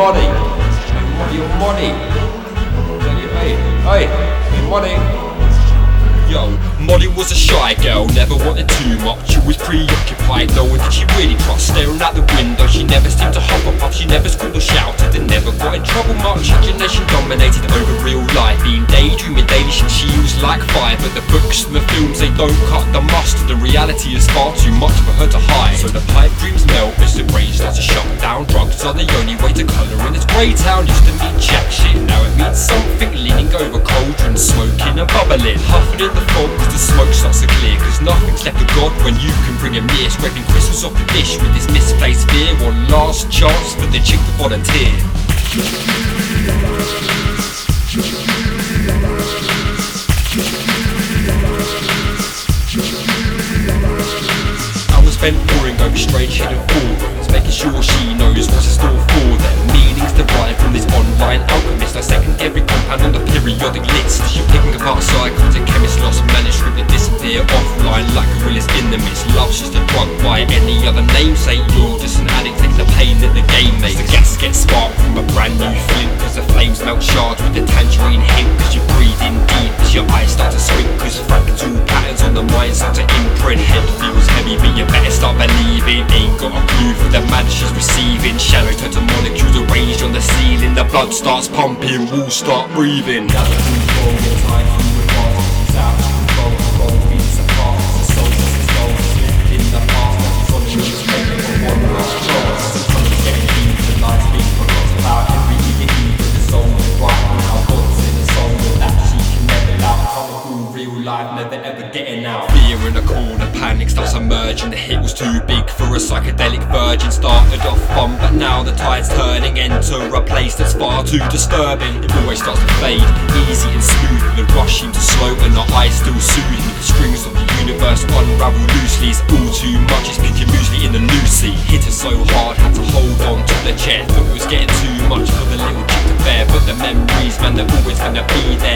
money. Your money. Hey, hey, your. Yo, Molly was a shy girl, never wanted too much. She was preoccupied though, and did she really cross? Staring out the window, she never seemed to hop up, she never screamed or shouted, and never got in trouble much. Imagination dominated over real life, being daydreaming daily, she was like fire. But the books and the films, they don't cut the mustard. The reality is far too much for her to hide. So the pipe dreams melt. Drugs are the only way to colour in this grey town. Used to mean jack shit, now it means something. Leaning over cauldron, smoking and bubbling. Huffing in the fog as the smoke starts to clear. Cause nothing's left of God when you can bring him near. Scraping crystals off the dish with this misplaced fear. One last chance for the chick to volunteer. I was spent pouring over strange hidden forums, making sure she knows what's in store for them. Meanings derived from this online alchemist. I second every compound on the periodic list. She picking apart psychotic chemist, lost manuscript that disappear offline like gorillas in the mist. Love's just a drug by any other name. Say you're just an addict, take the pain that the game makes. The gas gets sparked from a brand new flint, cause the flames melt shards with the tangerine she's receiving. Shadows turn to molecules arranged on the ceiling. The blood starts pumping, walls start breathing. Never ever getting out. Fear in a corner, panic starts emerging. The hit was too big for a psychedelic virgin. Started off fun, but now the tide's turning. Enter a place that's far too disturbing. It always starts to fade, easy and smooth. The rush seems to slow, and the eyes still soothing. The strings of the universe unravel loosely. It's all too much. It's picking muesli in the Lucy. Hit her so hard, had to hold on to the chair. Thought it was getting too much for the little chick to bear, but the memories, man, they're always gonna be there.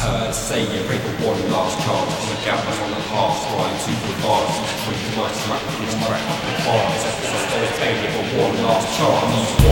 heard say you break the one last chance. And the gamblers on the half trying to provide When you might smack this crack the bars So there's failure for one last chance.